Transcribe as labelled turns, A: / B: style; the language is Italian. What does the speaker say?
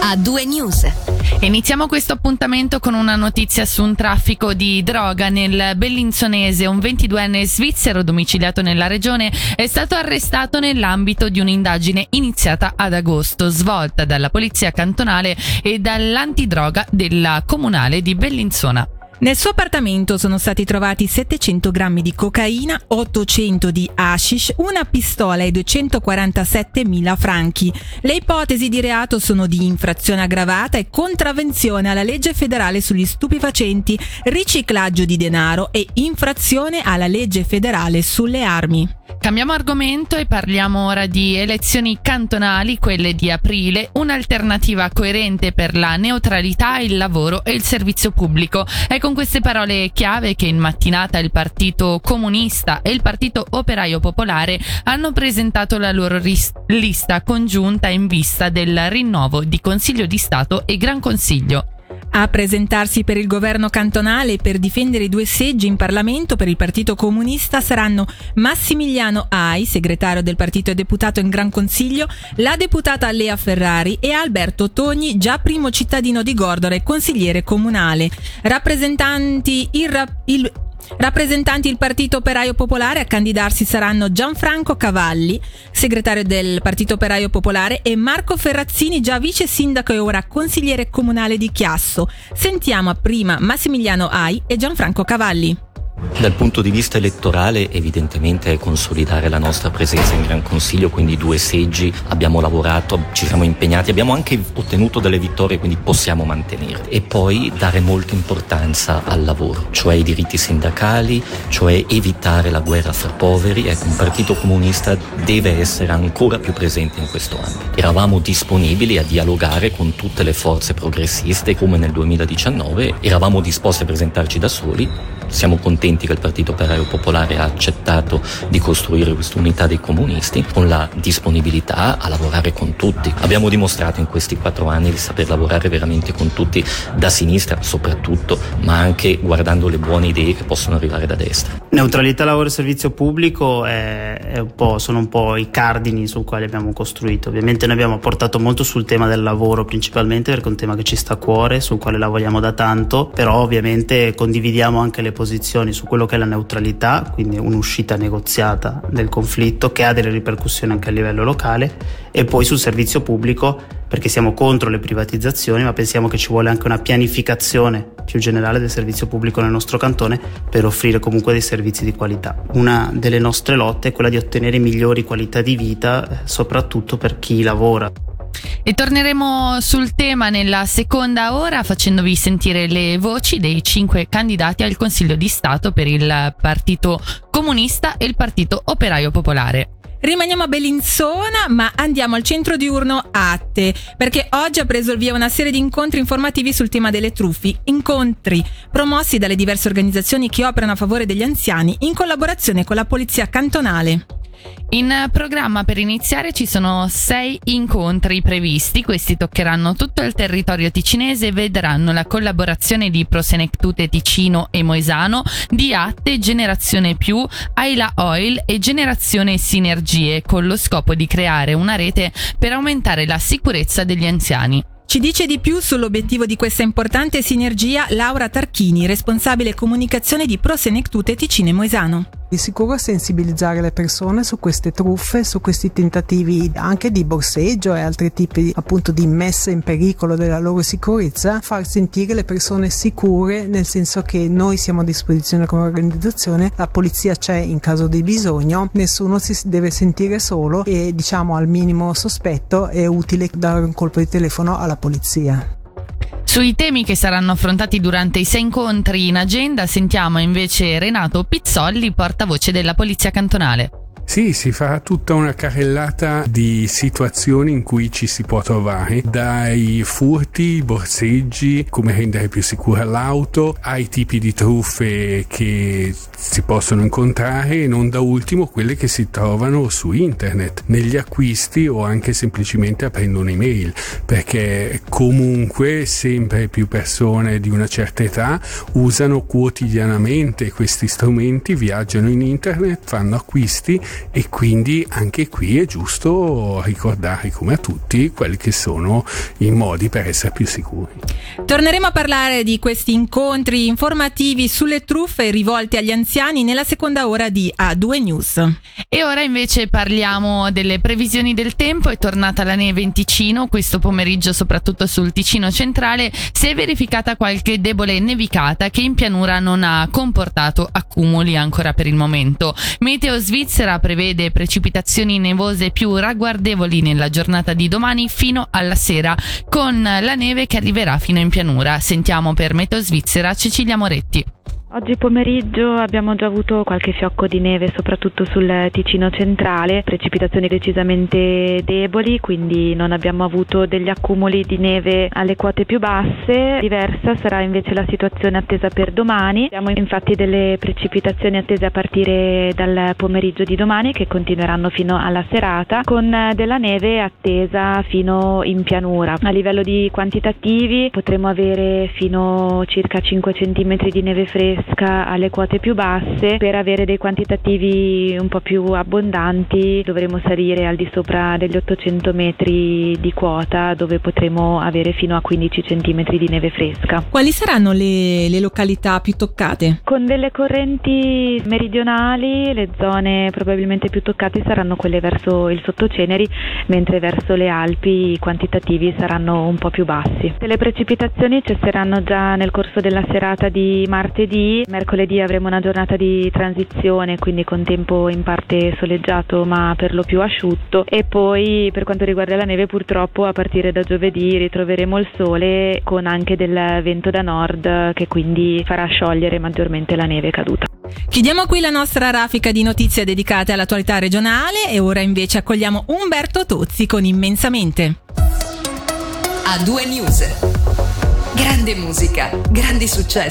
A: a due news.
B: Iniziamo questo appuntamento con una notizia su un traffico di droga nel Bellinzonese. Un 22enne svizzero domiciliato nella regione è stato arrestato nell'ambito di un'indagine iniziata ad agosto, svolta dalla polizia cantonale e dall'antidroga della comunale di Bellinzona.
C: Nel suo appartamento sono stati trovati 700 grammi di cocaina, 800 di hashish, una pistola e 247 mila franchi. Le ipotesi di reato sono di infrazione aggravata e contravvenzione alla legge federale sugli stupefacenti, riciclaggio di denaro e infrazione alla legge federale sulle armi.
B: Cambiamo argomento e parliamo ora di elezioni cantonali, quelle di aprile, un'alternativa coerente per la neutralità, il lavoro e il servizio pubblico. È con queste parole chiave che in mattinata il Partito Comunista e il Partito Operaio Popolare hanno presentato la loro ris- lista congiunta in vista del rinnovo di Consiglio di Stato e Gran Consiglio.
C: A presentarsi per il governo cantonale per difendere i due seggi in Parlamento per il Partito Comunista saranno Massimiliano Ai, segretario del partito e deputato in Gran Consiglio, la deputata Lea Ferrari e Alberto Togni, già primo cittadino di Gordore e consigliere comunale. Rappresentanti il, rap- il Rappresentanti del Partito Operaio Popolare a candidarsi saranno Gianfranco Cavalli, segretario del Partito Operaio Popolare, e Marco Ferrazzini, già vice sindaco e ora consigliere comunale di Chiasso. Sentiamo prima Massimiliano Ai e Gianfranco Cavalli.
D: Dal punto di vista elettorale evidentemente è consolidare la nostra presenza in Gran Consiglio, quindi due seggi, abbiamo lavorato, ci siamo impegnati, abbiamo anche ottenuto delle vittorie, quindi possiamo mantenerle. E poi dare molta importanza al lavoro, cioè ai diritti sindacali, cioè evitare la guerra fra poveri. Ecco, un partito comunista deve essere ancora più presente in questo ambito. Eravamo disponibili a dialogare con tutte le forze progressiste come nel 2019, eravamo disposti a presentarci da soli, siamo contenti che il Partito Operaio Popolare ha accettato di costruire questa unità dei comunisti con la disponibilità a lavorare con tutti. Abbiamo dimostrato in questi quattro anni di saper lavorare veramente con tutti, da sinistra soprattutto, ma anche guardando le buone idee che possono arrivare da destra.
E: Neutralità, lavoro e servizio pubblico è, è un sono un po' i cardini sul quali abbiamo costruito. Ovviamente noi abbiamo portato molto sul tema del lavoro principalmente perché è un tema che ci sta a cuore, sul quale lavoriamo da tanto, però ovviamente condividiamo anche le posizioni su quello che è la neutralità, quindi un'uscita negoziata del conflitto che ha delle ripercussioni anche a livello locale e poi sul servizio pubblico perché siamo contro le privatizzazioni ma pensiamo che ci vuole anche una pianificazione più generale del servizio pubblico nel nostro cantone per offrire comunque dei servizi di qualità. Una delle nostre lotte è quella di ottenere migliori qualità di vita eh, soprattutto per chi lavora.
B: E torneremo sul tema nella seconda ora facendovi sentire le voci dei cinque candidati al Consiglio di Stato per il Partito Comunista e il Partito Operaio Popolare.
C: Rimaniamo a Bellinzona, ma andiamo al centro diurno Atte, perché oggi ha preso il via una serie di incontri informativi sul tema delle truffe, incontri promossi dalle diverse organizzazioni che operano a favore degli anziani in collaborazione con la Polizia Cantonale.
B: In programma per iniziare ci sono sei incontri previsti, questi toccheranno tutto il territorio ticinese e vedranno la collaborazione di Prosenectute Ticino e Moesano, di Atte, Generazione Più, Aila Oil e Generazione Sinergie con lo scopo di creare una rete per aumentare la sicurezza degli anziani.
C: Ci dice di più sull'obiettivo di questa importante sinergia Laura Tarchini, responsabile comunicazione di Prosenectute Ticino e Moesano.
F: Di sicuro sensibilizzare le persone su queste truffe, su questi tentativi anche di borseggio e altri tipi appunto di messa in pericolo della loro sicurezza, far sentire le persone sicure nel senso che noi siamo a disposizione come organizzazione, la polizia c'è in caso di bisogno, nessuno si deve sentire solo e diciamo al minimo sospetto è utile dare un colpo di telefono alla polizia.
B: Sui temi che saranno affrontati durante i sei incontri in agenda sentiamo invece Renato Pizzolli, portavoce della Polizia Cantonale.
G: Sì, si fa tutta una carrellata di situazioni in cui ci si può trovare, dai furti, borseggi, come rendere più sicura l'auto, ai tipi di truffe che si possono incontrare e non da ultimo quelle che si trovano su internet, negli acquisti o anche semplicemente aprendo un'email, perché comunque sempre più persone di una certa età usano quotidianamente questi strumenti, viaggiano in internet, fanno acquisti e quindi anche qui è giusto ricordare come a tutti quelli che sono i modi per essere più sicuri.
C: Torneremo a parlare di questi incontri informativi sulle truffe rivolte agli anziani nella seconda ora di A2 News.
B: E ora invece parliamo delle previsioni del tempo. È tornata la neve in Ticino, questo pomeriggio soprattutto sul Ticino centrale si è verificata qualche debole nevicata che in pianura non ha comportato accumuli ancora per il momento. Meteo Svizzera prevede precipitazioni nevose più ragguardevoli nella giornata di domani fino alla sera, con la neve che arriverà fino in pianura. Sentiamo per Meteo Svizzera Cecilia Moretti.
A: Oggi pomeriggio abbiamo già avuto qualche fiocco di neve, soprattutto sul Ticino centrale, precipitazioni decisamente deboli, quindi non abbiamo avuto degli accumuli di neve alle quote più basse. Diversa sarà invece la situazione attesa per domani. Abbiamo infatti delle precipitazioni attese a partire dal pomeriggio di domani che continueranno fino alla serata, con della neve attesa fino in pianura. A livello di quantitativi potremo avere fino circa 5 cm di neve fresca fresca alle quote più basse per avere dei quantitativi un po' più abbondanti dovremo salire al di sopra degli 800 metri di quota dove potremo avere fino a 15 cm di neve fresca.
C: Quali saranno le, le località più toccate?
A: Con delle correnti meridionali le zone probabilmente più toccate saranno quelle verso il sottoceneri mentre verso le Alpi i quantitativi saranno un po' più bassi. Le precipitazioni cesseranno già nel corso della serata di martedì mercoledì avremo una giornata di transizione, quindi con tempo in parte soleggiato ma per lo più asciutto e poi per quanto riguarda la neve purtroppo a partire da giovedì ritroveremo il sole con anche del vento da nord che quindi farà sciogliere maggiormente la neve caduta.
C: Chiudiamo qui la nostra raffica di notizie dedicate all'attualità regionale e ora invece accogliamo Umberto Tozzi con Immensamente.
H: A due news. Grande musica, grandi successi.